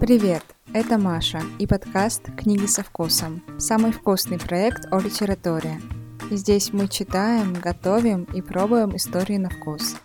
Привет, это Маша и подкаст «Книги со вкусом» – самый вкусный проект о литературе. Здесь мы читаем, готовим и пробуем истории на вкус.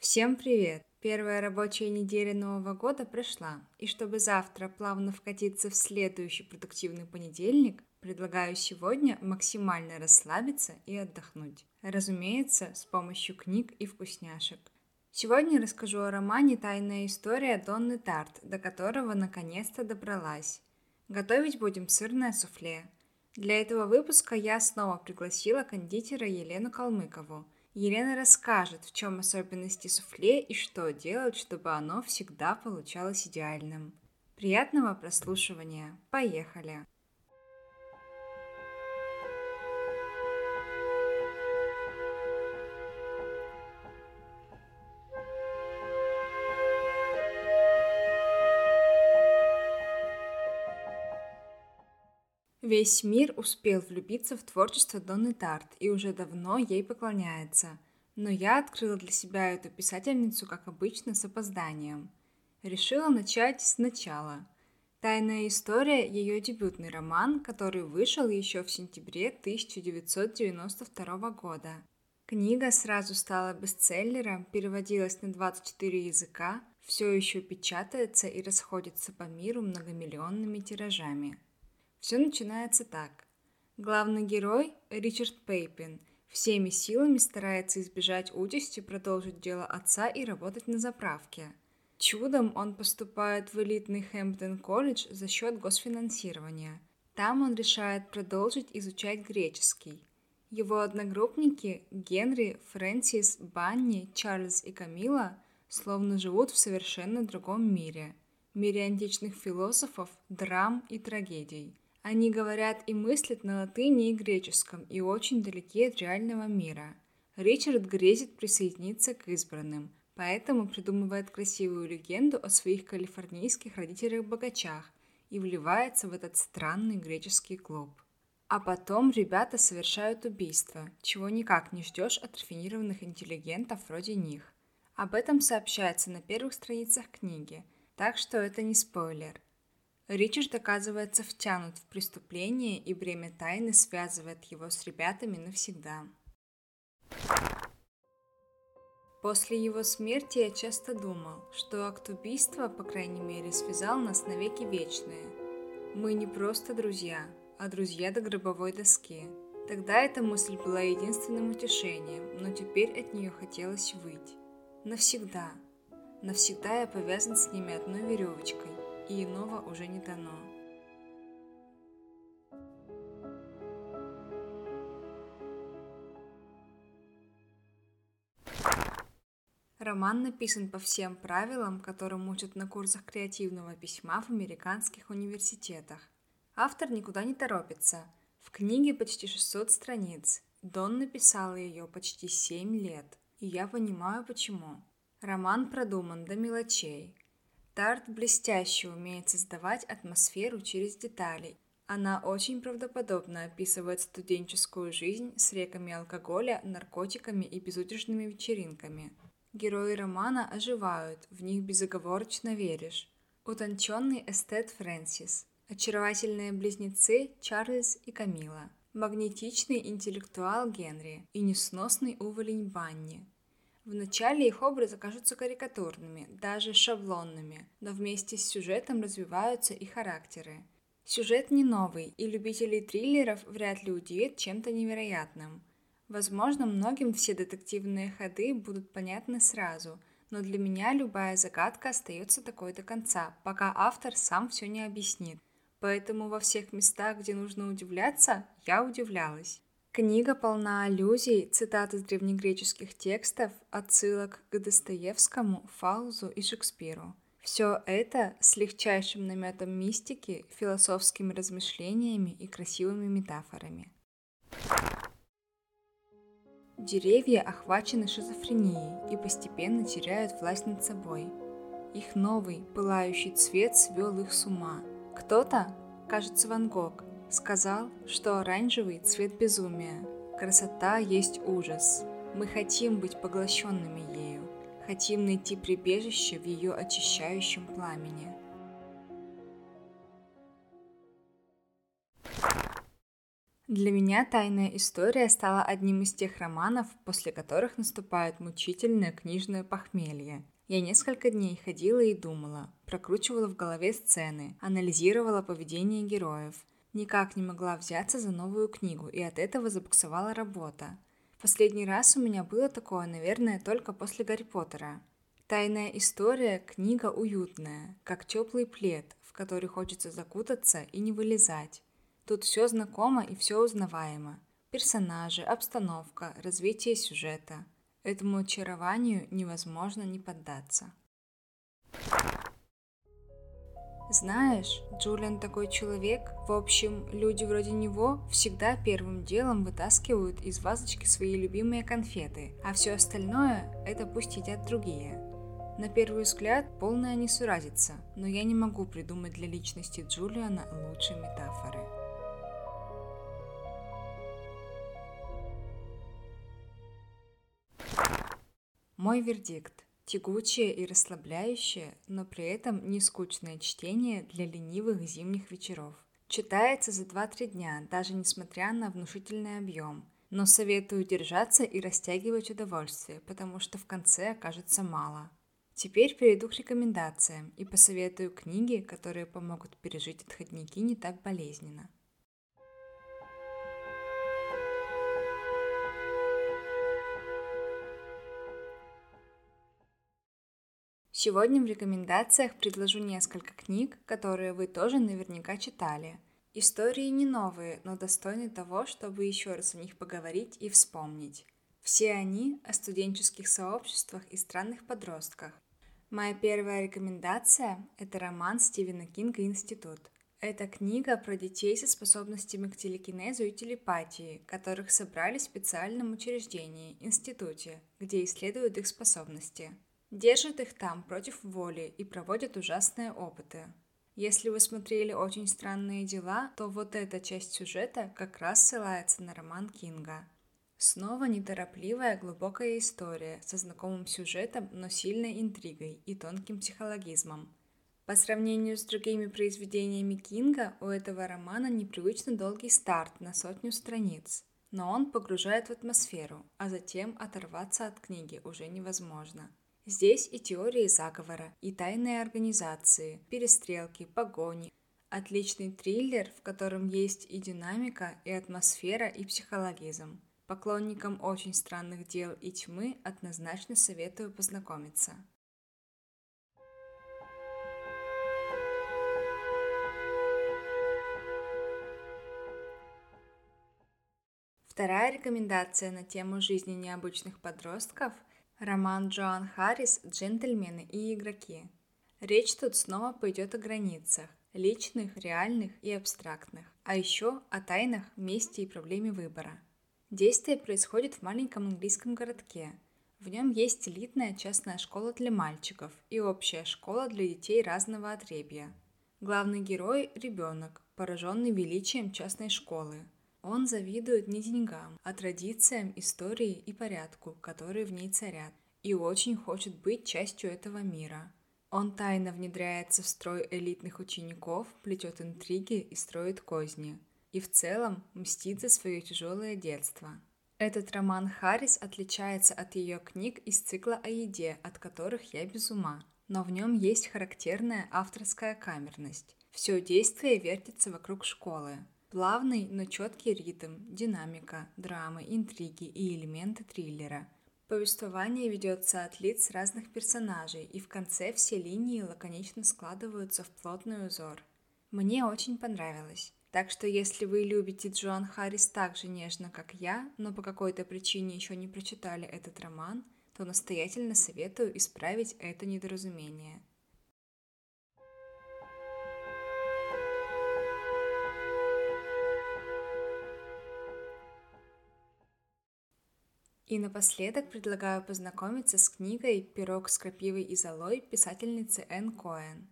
Всем привет! Первая рабочая неделя Нового года прошла, и чтобы завтра плавно вкатиться в следующий продуктивный понедельник, предлагаю сегодня максимально расслабиться и отдохнуть. Разумеется, с помощью книг и вкусняшек. Сегодня расскажу о романе «Тайная история Донны Тарт», до которого наконец-то добралась. Готовить будем сырное суфле. Для этого выпуска я снова пригласила кондитера Елену Калмыкову. Елена расскажет, в чем особенности суфле и что делать, чтобы оно всегда получалось идеальным. Приятного прослушивания. Поехали! Весь мир успел влюбиться в творчество Донны Тарт и уже давно ей поклоняется. Но я открыла для себя эту писательницу, как обычно, с опозданием. Решила начать сначала. «Тайная история» — ее дебютный роман, который вышел еще в сентябре 1992 года. Книга сразу стала бестселлером, переводилась на 24 языка, все еще печатается и расходится по миру многомиллионными тиражами. Все начинается так. Главный герой, Ричард Пейпин, всеми силами старается избежать участи, продолжить дело отца и работать на заправке. Чудом он поступает в элитный Хэмптон колледж за счет госфинансирования. Там он решает продолжить изучать греческий. Его одногруппники Генри, Фрэнсис, Банни, Чарльз и Камила словно живут в совершенно другом мире. Мире античных философов, драм и трагедий – они говорят и мыслят на латыни и греческом и очень далеки от реального мира. Ричард грезит присоединиться к избранным, поэтому придумывает красивую легенду о своих калифорнийских родителях-богачах и вливается в этот странный греческий клуб. А потом ребята совершают убийство, чего никак не ждешь от рафинированных интеллигентов вроде них. Об этом сообщается на первых страницах книги, так что это не спойлер. Ричард оказывается втянут в преступление, и бремя тайны связывает его с ребятами навсегда. После его смерти я часто думал, что акт убийства, по крайней мере, связал нас навеки вечные. Мы не просто друзья, а друзья до гробовой доски. Тогда эта мысль была единственным утешением, но теперь от нее хотелось выйти. Навсегда. Навсегда я повязан с ними одной веревочкой и иного уже не дано. Роман написан по всем правилам, которым учат на курсах креативного письма в американских университетах. Автор никуда не торопится. В книге почти 600 страниц. Дон написала ее почти 7 лет, и я понимаю почему. Роман продуман до мелочей. Тарт блестяще умеет создавать атмосферу через детали. Она очень правдоподобно описывает студенческую жизнь с реками алкоголя, наркотиками и безудержными вечеринками. Герои романа оживают, в них безоговорочно веришь. Утонченный эстет Фрэнсис, очаровательные близнецы Чарльз и Камила, магнетичный интеллектуал Генри и несносный уволень Банни – Вначале их образы кажутся карикатурными, даже шаблонными, но вместе с сюжетом развиваются и характеры. Сюжет не новый, и любителей триллеров вряд ли удивит чем-то невероятным. Возможно, многим все детективные ходы будут понятны сразу, но для меня любая загадка остается такой до конца, пока автор сам все не объяснит. Поэтому во всех местах, где нужно удивляться, я удивлялась. Книга полна аллюзий, цитат из древнегреческих текстов, отсылок к Достоевскому, Фаузу и Шекспиру. Все это с легчайшим наметом мистики, философскими размышлениями и красивыми метафорами. Деревья охвачены шизофренией и постепенно теряют власть над собой. Их новый, пылающий цвет свел их с ума. Кто-то, кажется, Ван Гог, сказал, что оранжевый – цвет безумия. Красота есть ужас. Мы хотим быть поглощенными ею. хотим найти прибежище в ее очищающем пламени. Для меня «Тайная история» стала одним из тех романов, после которых наступает мучительное книжное похмелье. Я несколько дней ходила и думала, прокручивала в голове сцены, анализировала поведение героев. Никак не могла взяться за новую книгу, и от этого забуксовала работа. Последний раз у меня было такое, наверное, только после Гарри Поттера. «Тайная история» — книга уютная, как теплый плед, в который хочется закутаться и не вылезать. Тут все знакомо и все узнаваемо. Персонажи, обстановка, развитие сюжета. Этому очарованию невозможно не поддаться. Знаешь, Джулиан такой человек. В общем, люди вроде него всегда первым делом вытаскивают из вазочки свои любимые конфеты, а все остальное это пусть едят другие. На первый взгляд, полная несуразица, но я не могу придумать для личности Джулиана лучшей метафоры. Мой вердикт – тягучее и расслабляющее, но при этом не скучное чтение для ленивых зимних вечеров. Читается за 2-3 дня, даже несмотря на внушительный объем. Но советую держаться и растягивать удовольствие, потому что в конце окажется мало. Теперь перейду к рекомендациям и посоветую книги, которые помогут пережить отходники не так болезненно. Сегодня в рекомендациях предложу несколько книг, которые вы тоже наверняка читали. Истории не новые, но достойны того, чтобы еще раз о них поговорить и вспомнить. Все они о студенческих сообществах и странных подростках. Моя первая рекомендация – это роман Стивена Кинга «Институт». Это книга про детей со способностями к телекинезу и телепатии, которых собрали в специальном учреждении – институте, где исследуют их способности – Держат их там против воли и проводят ужасные опыты. Если вы смотрели «Очень странные дела», то вот эта часть сюжета как раз ссылается на роман Кинга. Снова неторопливая глубокая история со знакомым сюжетом, но сильной интригой и тонким психологизмом. По сравнению с другими произведениями Кинга, у этого романа непривычно долгий старт на сотню страниц. Но он погружает в атмосферу, а затем оторваться от книги уже невозможно – Здесь и теории заговора, и тайные организации, перестрелки, погони. Отличный триллер, в котором есть и динамика, и атмосфера, и психологизм. Поклонникам очень странных дел и тьмы однозначно советую познакомиться. Вторая рекомендация на тему жизни необычных подростков – Роман Джоан Харрис «Джентльмены и игроки». Речь тут снова пойдет о границах, личных, реальных и абстрактных, а еще о тайнах, мести и проблеме выбора. Действие происходит в маленьком английском городке. В нем есть элитная частная школа для мальчиков и общая школа для детей разного отребья. Главный герой – ребенок, пораженный величием частной школы, он завидует не деньгам, а традициям, истории и порядку, которые в ней царят, и очень хочет быть частью этого мира. Он тайно внедряется в строй элитных учеников, плетет интриги и строит козни. И в целом мстит за свое тяжелое детство. Этот роман Харрис отличается от ее книг из цикла о еде, от которых я без ума. Но в нем есть характерная авторская камерность. Все действие вертится вокруг школы, Плавный, но четкий ритм, динамика, драмы, интриги и элементы триллера. Повествование ведется от лиц разных персонажей, и в конце все линии лаконично складываются в плотный узор. Мне очень понравилось. Так что если вы любите Джоан Харрис так же нежно, как я, но по какой-то причине еще не прочитали этот роман, то настоятельно советую исправить это недоразумение. И напоследок предлагаю познакомиться с книгой «Пирог с крапивой и золой» писательницы Энн Коэн.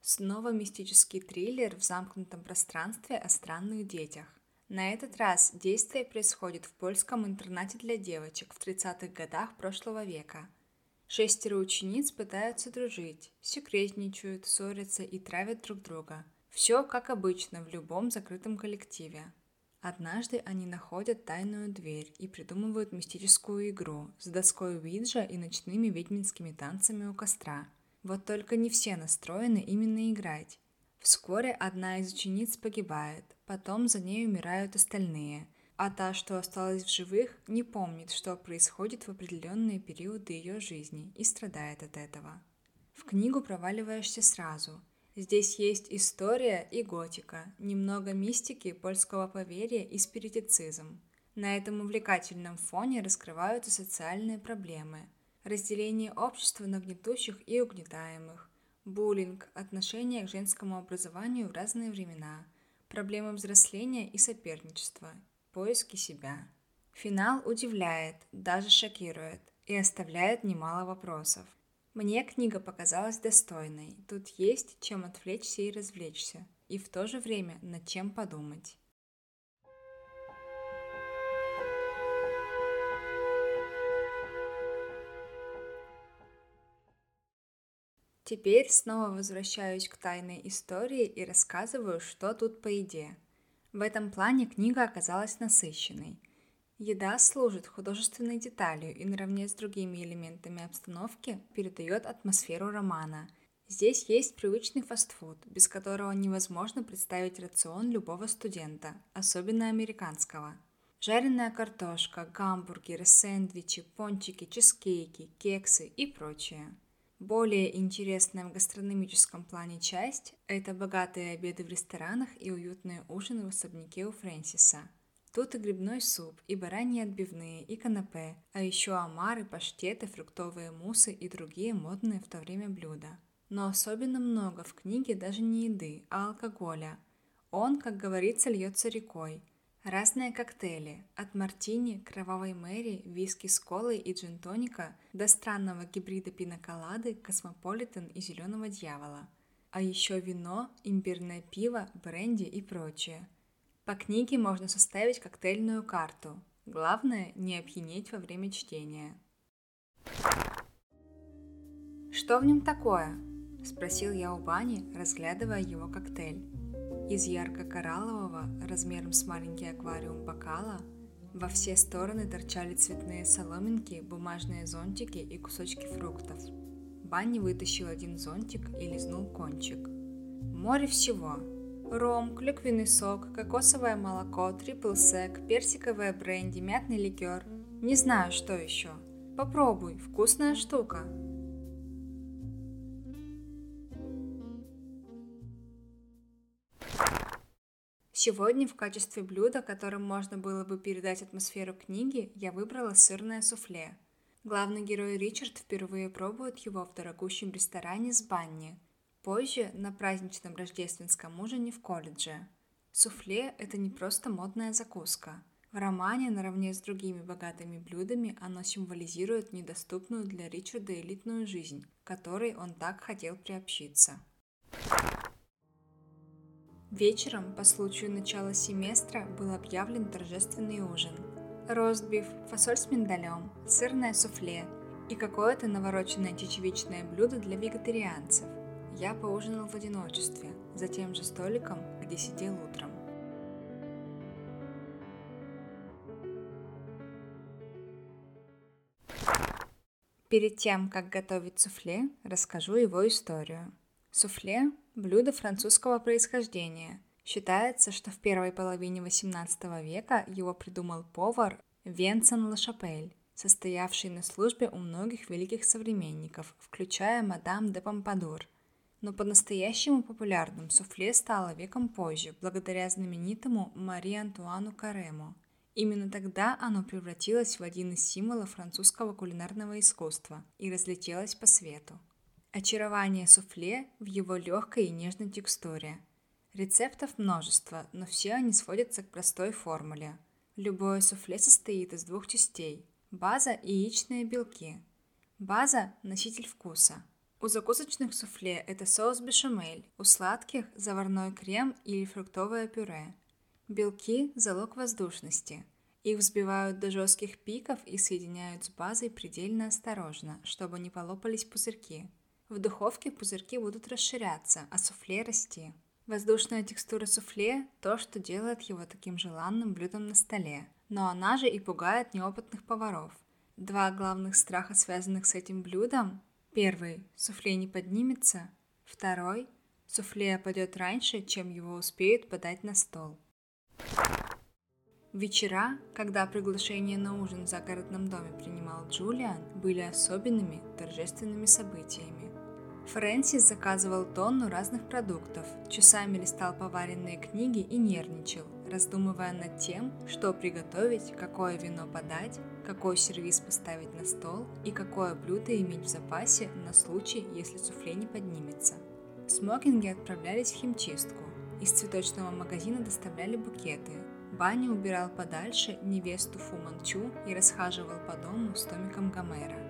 Снова мистический триллер в замкнутом пространстве о странных детях. На этот раз действие происходит в польском интернате для девочек в 30-х годах прошлого века. Шестеро учениц пытаются дружить, секретничают, ссорятся и травят друг друга. Все как обычно в любом закрытом коллективе. Однажды они находят тайную дверь и придумывают мистическую игру с доской Уиджа и ночными ведьминскими танцами у костра. Вот только не все настроены именно играть. Вскоре одна из учениц погибает, потом за ней умирают остальные, а та, что осталась в живых, не помнит, что происходит в определенные периоды ее жизни и страдает от этого. В книгу проваливаешься сразу – Здесь есть история и готика, немного мистики, польского поверья и спиритицизм. На этом увлекательном фоне раскрываются социальные проблемы, разделение общества на гнетущих и угнетаемых, буллинг, отношение к женскому образованию в разные времена, проблемы взросления и соперничества, поиски себя. Финал удивляет, даже шокирует и оставляет немало вопросов. Мне книга показалась достойной. Тут есть чем отвлечься и развлечься. И в то же время над чем подумать. Теперь снова возвращаюсь к тайной истории и рассказываю, что тут по идее. В этом плане книга оказалась насыщенной – Еда служит художественной деталью и наравне с другими элементами обстановки передает атмосферу романа. Здесь есть привычный фастфуд, без которого невозможно представить рацион любого студента, особенно американского. Жареная картошка, гамбургеры, сэндвичи, пончики, чизкейки, кексы и прочее. Более интересная в гастрономическом плане часть – это богатые обеды в ресторанах и уютные ужины в особняке у Фрэнсиса – Тут и грибной суп, и бараньи отбивные, и канапе, а еще омары, паштеты, фруктовые мусы и другие модные в то время блюда. Но особенно много в книге даже не еды, а алкоголя. Он, как говорится, льется рекой. Разные коктейли, от мартини, кровавой мэри, виски с колой и джин-тоника до странного гибрида пиноколады, космополитен и зеленого дьявола. А еще вино, имбирное пиво, бренди и прочее – по книге можно составить коктейльную карту. Главное – не опьянеть во время чтения. «Что в нем такое?» – спросил я у Бани, разглядывая его коктейль. Из ярко-кораллового, размером с маленький аквариум бокала, во все стороны торчали цветные соломинки, бумажные зонтики и кусочки фруктов. Банни вытащил один зонтик и лизнул кончик. Море всего, Ром, клюквенный сок, кокосовое молоко, трипл сек, персиковое бренди, мятный ликер. Не знаю, что еще. Попробуй, вкусная штука. Сегодня в качестве блюда, которым можно было бы передать атмосферу книги, я выбрала сырное суфле. Главный герой Ричард впервые пробует его в дорогущем ресторане с банни – Позже, на праздничном рождественском ужине в колледже. Суфле – это не просто модная закуска. В романе, наравне с другими богатыми блюдами, оно символизирует недоступную для Ричарда элитную жизнь, которой он так хотел приобщиться. Вечером, по случаю начала семестра, был объявлен торжественный ужин. Ростбиф, фасоль с миндалем, сырное суфле и какое-то навороченное чечевичное блюдо для вегетарианцев. Я поужинал в одиночестве, за тем же столиком, где сидел утром. Перед тем, как готовить суфле, расскажу его историю. Суфле – блюдо французского происхождения. Считается, что в первой половине XVIII века его придумал повар Венсан Лашапель, состоявший на службе у многих великих современников, включая мадам де Помпадур – но по-настоящему популярным суфле стало веком позже, благодаря знаменитому Мари Антуану Карему. Именно тогда оно превратилось в один из символов французского кулинарного искусства и разлетелось по свету. Очарование суфле в его легкой и нежной текстуре. Рецептов множество, но все они сводятся к простой формуле. Любое суфле состоит из двух частей – база и яичные белки. База – носитель вкуса – у закусочных суфле это соус бешамель, у сладких – заварной крем или фруктовое пюре. Белки – залог воздушности. Их взбивают до жестких пиков и соединяют с базой предельно осторожно, чтобы не полопались пузырьки. В духовке пузырьки будут расширяться, а суфле расти. Воздушная текстура суфле – то, что делает его таким желанным блюдом на столе. Но она же и пугает неопытных поваров. Два главных страха, связанных с этим блюдом. Первый – суфле не поднимется. Второй – суфле опадет раньше, чем его успеют подать на стол. Вечера, когда приглашение на ужин в загородном доме принимал Джулиан, были особенными торжественными событиями. Фрэнсис заказывал тонну разных продуктов, часами листал поваренные книги и нервничал, раздумывая над тем, что приготовить, какое вино подать, какой сервиз поставить на стол и какое блюдо иметь в запасе на случай, если суфле не поднимется. Смокинги отправлялись в химчистку. Из цветочного магазина доставляли букеты. Банни убирал подальше невесту Фу Манчу и расхаживал по дому с томиком Гомера.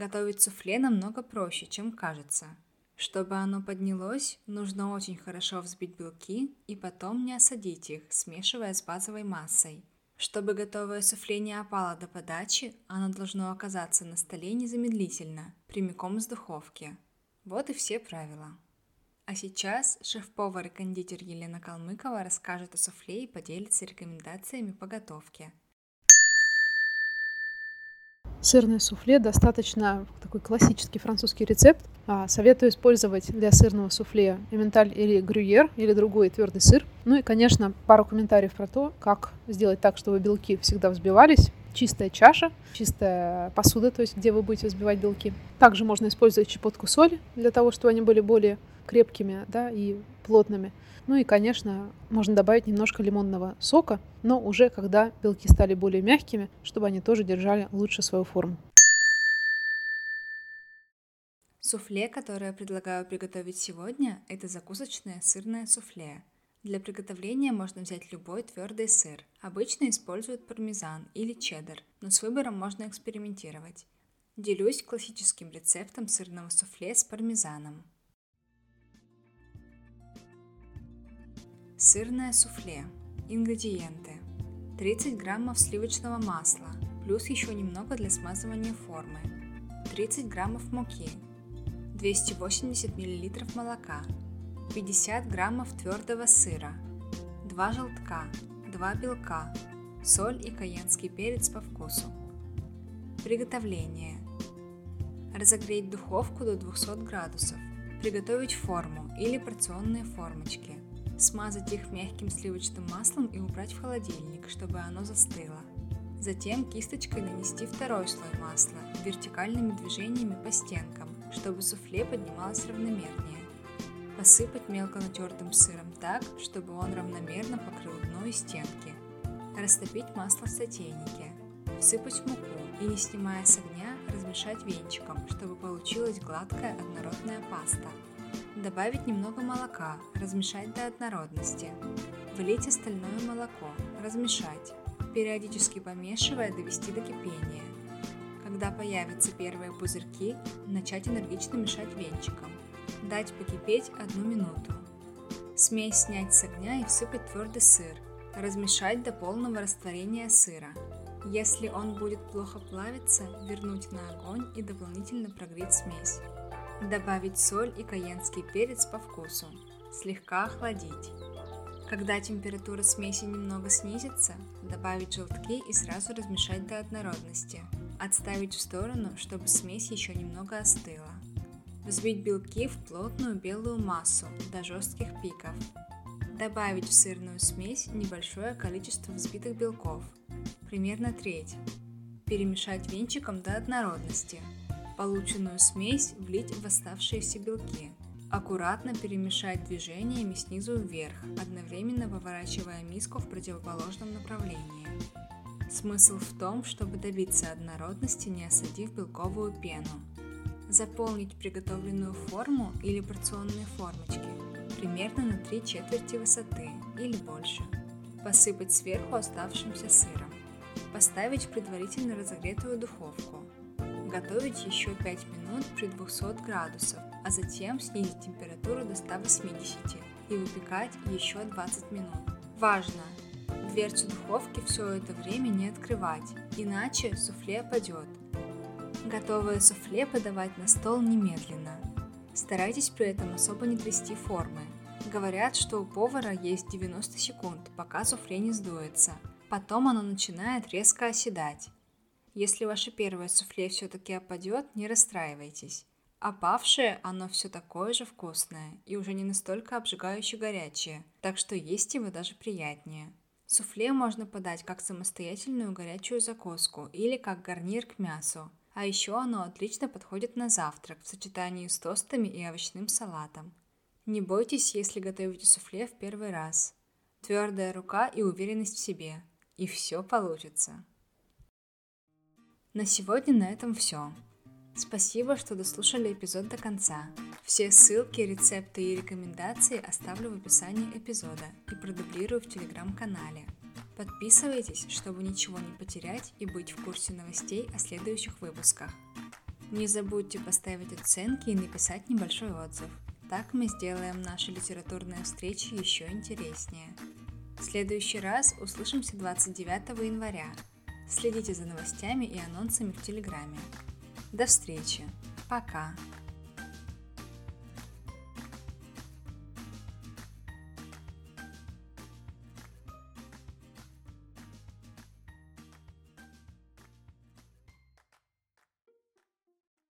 Готовить суфле намного проще, чем кажется. Чтобы оно поднялось, нужно очень хорошо взбить белки и потом не осадить их, смешивая с базовой массой. Чтобы готовое суфле не опало до подачи, оно должно оказаться на столе незамедлительно, прямиком из духовки. Вот и все правила. А сейчас шеф-повар и кондитер Елена Калмыкова расскажет о суфле и поделится рекомендациями по готовке – Сырное суфле достаточно такой классический французский рецепт. А, советую использовать для сырного суфле эменталь или грюйер, или другой твердый сыр. Ну и, конечно, пару комментариев про то, как сделать так, чтобы белки всегда взбивались. Чистая чаша, чистая посуда, то есть где вы будете взбивать белки. Также можно использовать щепотку соли для того, чтобы они были более крепкими да, и плотными. Ну и, конечно, можно добавить немножко лимонного сока, но уже когда белки стали более мягкими, чтобы они тоже держали лучше свою форму. Суфле, которое я предлагаю приготовить сегодня, это закусочное сырное суфле. Для приготовления можно взять любой твердый сыр. Обычно используют пармезан или чеддер, но с выбором можно экспериментировать. Делюсь классическим рецептом сырного суфле с пармезаном. Сырное суфле. Ингредиенты. 30 граммов сливочного масла, плюс еще немного для смазывания формы. 30 граммов муки. 280 мл молока. 50 граммов твердого сыра. 2 желтка. 2 белка. Соль и каенский перец по вкусу. Приготовление. Разогреть духовку до 200 градусов. Приготовить форму или порционные формочки – смазать их мягким сливочным маслом и убрать в холодильник, чтобы оно застыло. Затем кисточкой нанести второй слой масла вертикальными движениями по стенкам, чтобы суфле поднималось равномернее. Посыпать мелко натертым сыром так, чтобы он равномерно покрыл дно и стенки. Растопить масло в сотейнике. Всыпать муку и, не снимая с огня, размешать венчиком, чтобы получилась гладкая однородная паста. Добавить немного молока, размешать до однородности. Влить остальное молоко, размешать, периодически помешивая довести до кипения. Когда появятся первые пузырьки, начать энергично мешать венчиком. Дать покипеть одну минуту. Смесь снять с огня и всыпать твердый сыр. Размешать до полного растворения сыра. Если он будет плохо плавиться, вернуть на огонь и дополнительно прогреть смесь. Добавить соль и каенский перец по вкусу. Слегка охладить. Когда температура смеси немного снизится, добавить желтки и сразу размешать до однородности. Отставить в сторону, чтобы смесь еще немного остыла. Взбить белки в плотную белую массу до жестких пиков. Добавить в сырную смесь небольшое количество взбитых белков, примерно треть. Перемешать венчиком до однородности – Полученную смесь влить в оставшиеся белки. Аккуратно перемешать движениями снизу вверх, одновременно выворачивая миску в противоположном направлении. Смысл в том, чтобы добиться однородности, не осадив белковую пену. Заполнить приготовленную форму или порционные формочки примерно на 3 четверти высоты или больше. Посыпать сверху оставшимся сыром. Поставить в предварительно разогретую духовку Готовить еще 5 минут при 200 градусах а затем снизить температуру до 180 и выпекать еще 20 минут. Важно! Дверцу духовки все это время не открывать, иначе суфле падет. Готовое суфле подавать на стол немедленно. Старайтесь при этом особо не трясти формы. Говорят, что у повара есть 90 секунд, пока суфле не сдуется. Потом оно начинает резко оседать. Если ваше первое суфле все-таки опадет, не расстраивайтесь. Опавшее оно все такое же вкусное и уже не настолько обжигающе горячее, так что есть его даже приятнее. Суфле можно подать как самостоятельную горячую закуску или как гарнир к мясу. А еще оно отлично подходит на завтрак в сочетании с тостами и овощным салатом. Не бойтесь, если готовите суфле в первый раз. Твердая рука и уверенность в себе. И все получится. На сегодня на этом все. Спасибо, что дослушали эпизод до конца. Все ссылки, рецепты и рекомендации оставлю в описании эпизода и продублирую в телеграм-канале. Подписывайтесь, чтобы ничего не потерять и быть в курсе новостей о следующих выпусках. Не забудьте поставить оценки и написать небольшой отзыв. Так мы сделаем наши литературные встречи еще интереснее. В следующий раз услышимся 29 января. Следите за новостями и анонсами в Телеграме. До встречи. Пока.